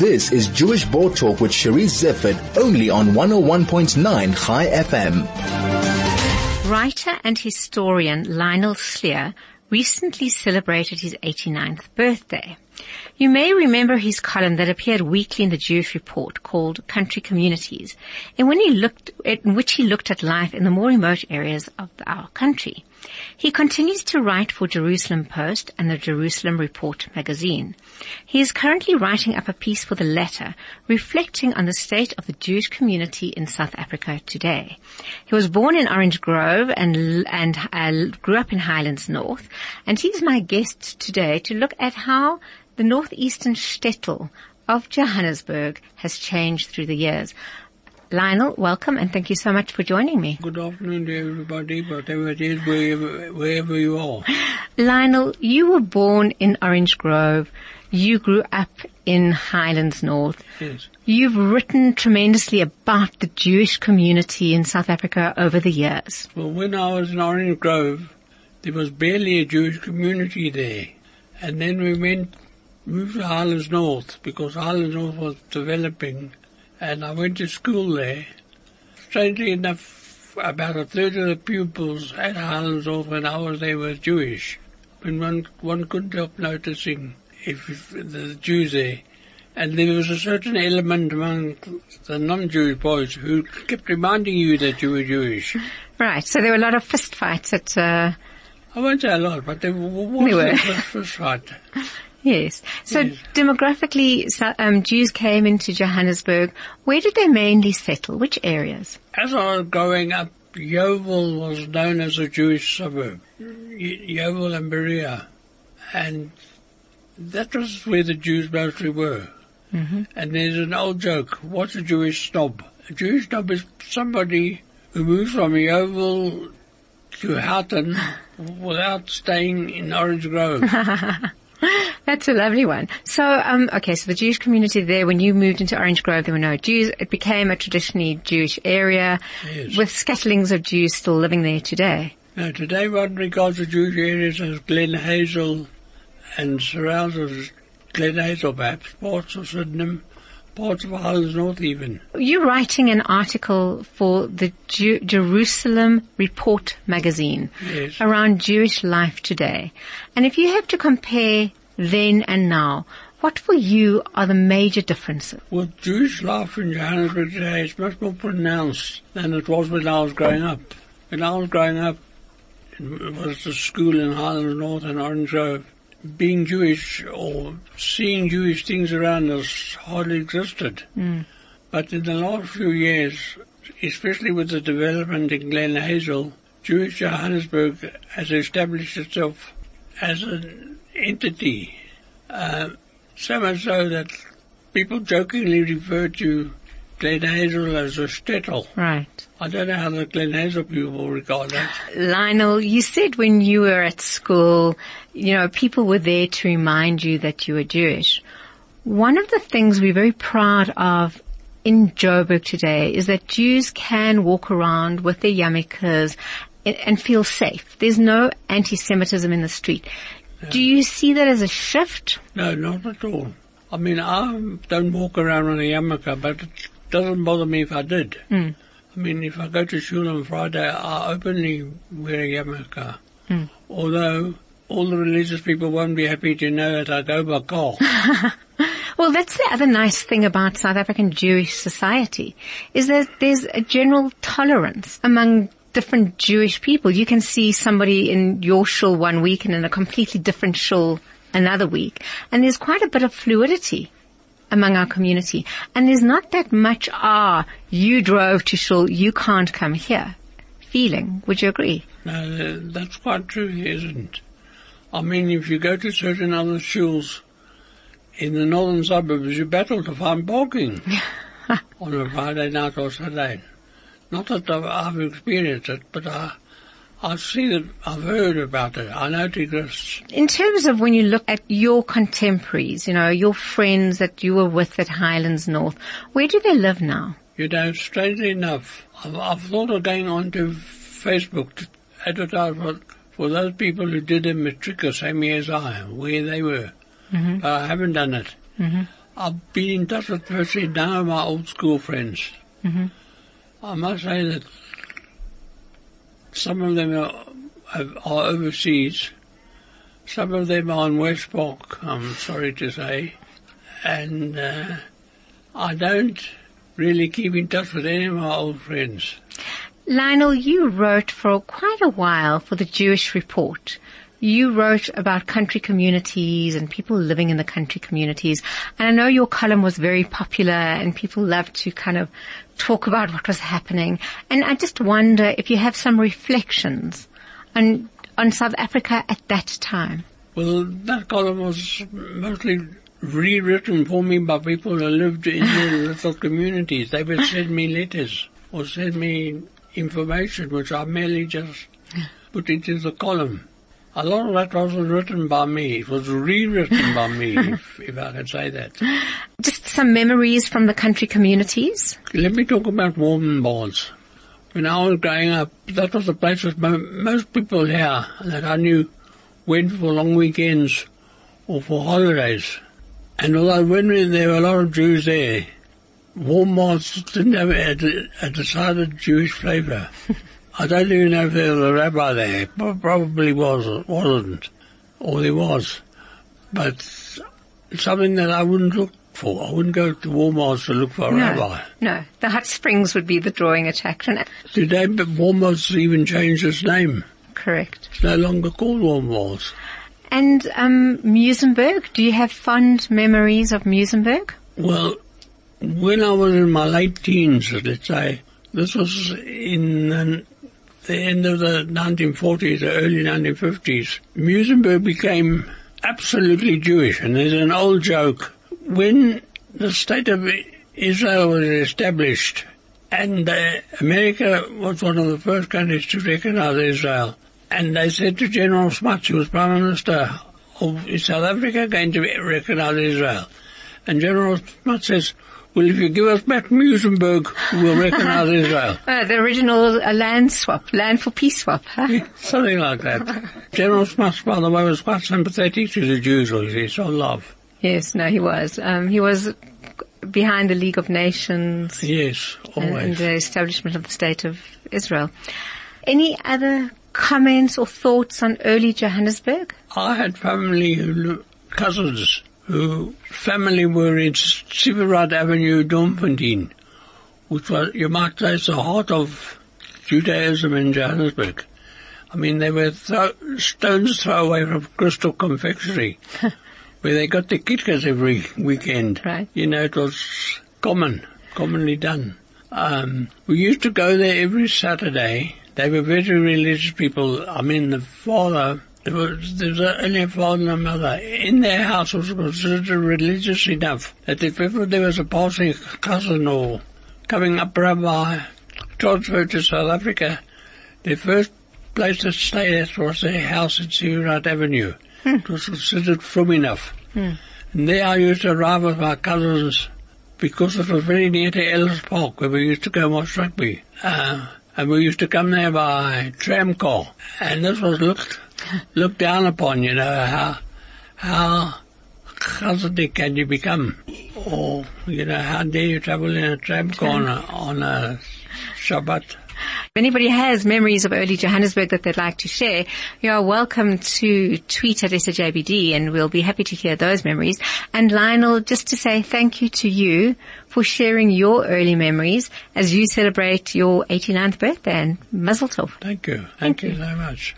This is Jewish Board Talk with Charisse Zeifert, only on 101.9 Chai FM. Writer and historian Lionel Slier recently celebrated his 89th birthday. You may remember his column that appeared weekly in the Jewish Report called Country Communities, he looked, in which he looked at life in the more remote areas of our country. He continues to write for Jerusalem Post and the Jerusalem Report magazine. He is currently writing up a piece for the Letter reflecting on the state of the Jewish community in South Africa today. He was born in Orange Grove and, and uh, grew up in Highlands North and he's my guest today to look at how the northeastern shtetl of Johannesburg has changed through the years. Lionel, welcome and thank you so much for joining me. Good afternoon to everybody, whatever it is, wherever, wherever you are. Lionel, you were born in Orange Grove. You grew up in Highlands North. Yes. You've written tremendously about the Jewish community in South Africa over the years. Well, when I was in Orange Grove, there was barely a Jewish community there. And then we went, moved to Highlands North because Highlands North was developing and I went to school there. Strangely enough, about a third of the pupils at Highlands North when I was there were Jewish. And one, one couldn't help noticing if, if the Jews there. And there was a certain element among the non-Jewish boys who kept reminding you that you were Jewish. Right, so there were a lot of fist fights at, uh, I won't say a lot, but there was There were. a first fight. yes. So Yes. demographically, um, Jews came into Johannesburg. Where did they mainly settle? Which areas? As I was growing up, Yeoville was known as a Jewish suburb. Ye- Yeoville and Berea. And that was where the Jews mostly were. Mm-hmm. And there's an old joke, what's a Jewish snob? A Jewish snob is somebody who moves from Yeoville to Houghton without staying in Orange Grove. That's a lovely one. So, um, okay, so the Jewish community there, when you moved into Orange Grove, there were no Jews. It became a traditionally Jewish area Yes. with scatterings of Jews still living there today. Now today one regards the Jewish areas as Glen Hazel and surrounds as Glen Hazel perhaps, parts of Sydenham, parts of Highlands North even. You're writing an article for the Ju- Jerusalem Report magazine Yes. around Jewish life today. And if you have to compare then and now, what for you are the major differences? Well, Jewish life in Johannesburg today is much more pronounced than it was when I was growing up. When I was growing up, it was the school in Highlands North and Orange Grove. Being Jewish or seeing Jewish things around us hardly existed. Hmm. But in the last few years, especially with the development in Glen Hazel, Jewish Johannesburg has established itself as an entity. Uh, so much so that people jokingly refer to Glen Hazel as a shtetl. Right. I don't know how the Glen Hazel people regard that. Lionel, you said when you were at school, you know, people were there to remind you that you were Jewish. One of the things we're very proud of in Joburg today is that Jews can walk around with their yarmulkes and- and feel safe. There's no anti-Semitism in the street. Do you see that as a shift? No, not at all. I mean, I don't walk around on a yarmulke, but it doesn't bother me if I did. Mm. I mean, if I go to shul on Friday, I openly wear a yarmulke. Mm. Although all the religious people won't be happy to know that I go by car. Well, that's the other nice thing about South African Jewish society, is that there's a general tolerance among different Jewish people. You can see somebody in your shul one week and in a completely different shul another week. And there's quite a bit of fluidity among our community. And there's not that much, ah, you drove to shul, you can't come here feeling. Would you agree? No, that's quite true, isn't it? I mean, if you go to certain other shuls in the northern suburbs, you battle to find parking on a Friday night or Saturday. Not that I've, I've experienced it, but I, I've seen it, I've heard about it. I know it exists. In terms of when you look at your contemporaries, you know, your friends that you were with at Highlands North, where do they live now? You know, strangely enough, I've, I've thought of going onto Facebook to advertise for, for those people who did a matric the same year as I, where they were. But I haven't done it. Mm-hmm. I've been in touch with virtually none of my old school friends. Mm-hmm. I must say that some of them are, are overseas. Some of them are in West Park, I'm sorry to say. And uh, I don't really keep in touch with any of my old friends. Lionel, you wrote for quite a while for the Jewish Report. You wrote about country communities and people living in the country communities. And I know your column was very popular and people loved to kind of talk about what was happening. And I just wonder if you have some reflections on, on South Africa at that time. Well, that column was mostly rewritten for me by people who lived in the little communities. They would send me letters or send me information which I merely just put into the column. A lot of that wasn't written by me. It was rewritten by me, if, if I can say that. Just some memories from the country communities. Let me talk about Warmbaths. When I was growing up, that was the place that mo- most people here that I knew went for long weekends or for holidays. And although when we- there were a lot of Jews there, Warmbaths didn't have a, a decided Jewish flavour. I don't even know if there was a rabbi there. Pro- Probably was, wasn't. Or there was. But something that I wouldn't look for. I wouldn't go to Warmbaths to look for a No, rabbi. no, the hot springs would be the drawing attraction. Today, but Warmbaths even changed its name. Correct. It's no longer called Warmbaths. And um, Muizenberg, do you have fond memories of Muizenberg? Well, when I was in my late teens, let's say, this was in the end of the 1940s, the early 1950s, Muizenberg became absolutely Jewish. And there's an old joke. When the state of Israel was established, and uh, America was one of the first countries to recognize Israel, and they said to General Smuts, who was Prime Minister of South Africa, going to recognize Israel? And General Smuts says, well, if you give us back Muizenberg, we'll recognize Israel. Uh, the original uh, land swap, land for peace swap. Huh? Something like that. General Smuts, by the way, was quite sympathetic to the Jews, was he? So love. Yes, no, he was. Um, he was behind the League of Nations Yes, and, and the establishment of the State of Israel. Any other comments or thoughts on early Johannesburg? I had family cousins family were in Siverwright Avenue, Doornfontein, which was, you might say, the heart of Judaism in Johannesburg. I mean, they were throw, stones throw away from Crystal Confectionery, where they got the kitkas every weekend. Right. You know, it was common, commonly done. Um, we used to go there every Saturday. They were very religious people. I mean, the father, there was, there was only a father and a mother. In their house was considered religious enough that if ever there was a passing cousin or coming up rabbi transferred to South Africa, their first place to stay at was their house at Siverwright Avenue. It was considered frum enough. And there I used to arrive with my cousins because it was very near to Ellis Park where we used to go and watch rugby. Uh, and we used to come there by tram car. And this was looked, looked down upon, you know, how, how Chassidic can you become? Or, you know, how dare you travel in a tram car on a, Shabbat? If anybody has memories of early Johannesburg that they'd like to share, you are welcome to tweet at SAJBD and we'll be happy to hear those memories. And Lionel, just to say thank you to you for sharing your early memories as you celebrate your 89th birthday and Mazel Tov. Thank you. Thank, you so much.